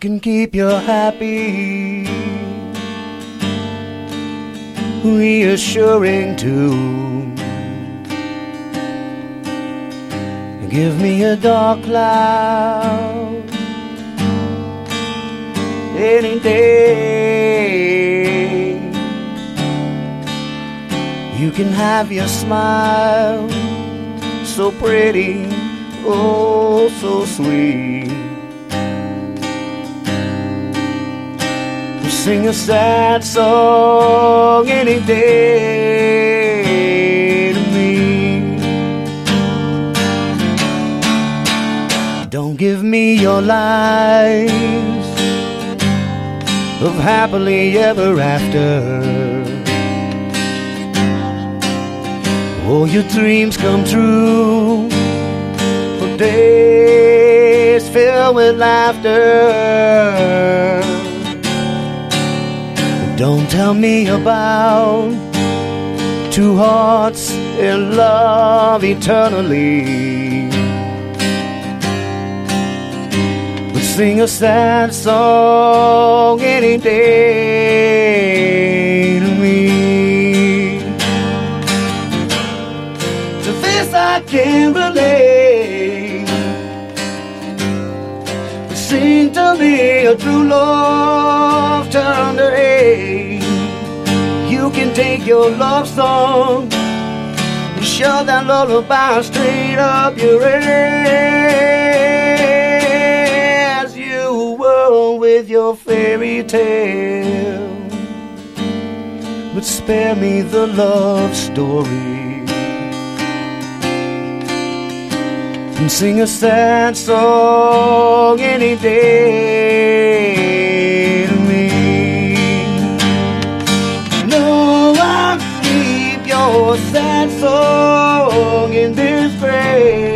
keep you happy. Reassuring too. Give me a dark cloud any day. You can have your smile so pretty, oh so sweet. Sing a sad song any day to me. Don't give me your lies of happily ever after. Oh, your dreams come true for days filled with laughter. Don't tell me about two hearts in love eternally. But sing a sad song any day to me. To this I can A true love turned to hate. You can take your love song and shove that lullaby straight up your ass. You whirl with your fairy tale, but spare me the love story. and sing a sad song any day to me. No, I'll keep your sad song in this grave.